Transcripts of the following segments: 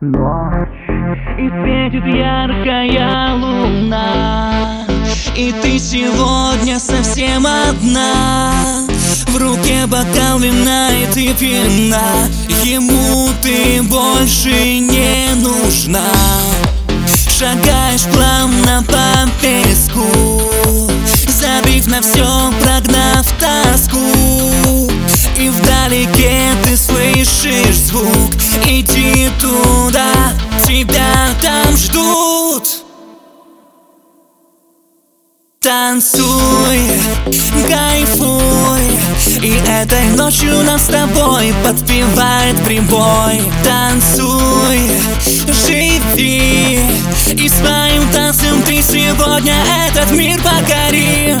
ночь. И светит яркая луна. И ты сегодня совсем одна. В руке бокал вина и ты пьяна. Ему ты больше не нужна. Шагаешь плавно по песку Забив на все, прогнав тоску. И вдалеке ты слышишь звук. Иди туда, там ждут. Танцуй, кайфуй. И этой ночью нас с тобой подпевает прибой. Танцуй, живи. И своим танцем ты сегодня этот мир покори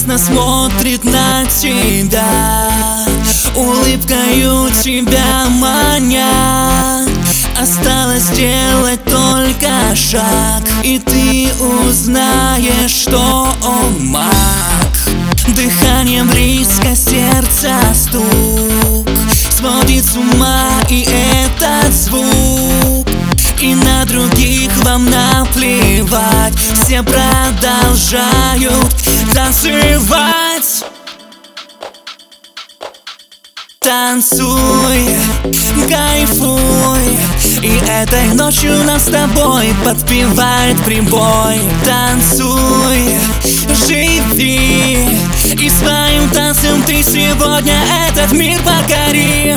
страстно смотрит на тебя. Улыбкою тебя маня Осталось сделать только шаг И ты узнаешь, что он маг. Дыханием близко сердца стук. Сводит с ума и этот звук. И на других вам наплевать. Все продолжают танцевать. Танцуй, кайфуй. И этой ночью нас с тобой подпевает прибой. Танцуй, живи. И своим танцем ты сегодня этот мир покори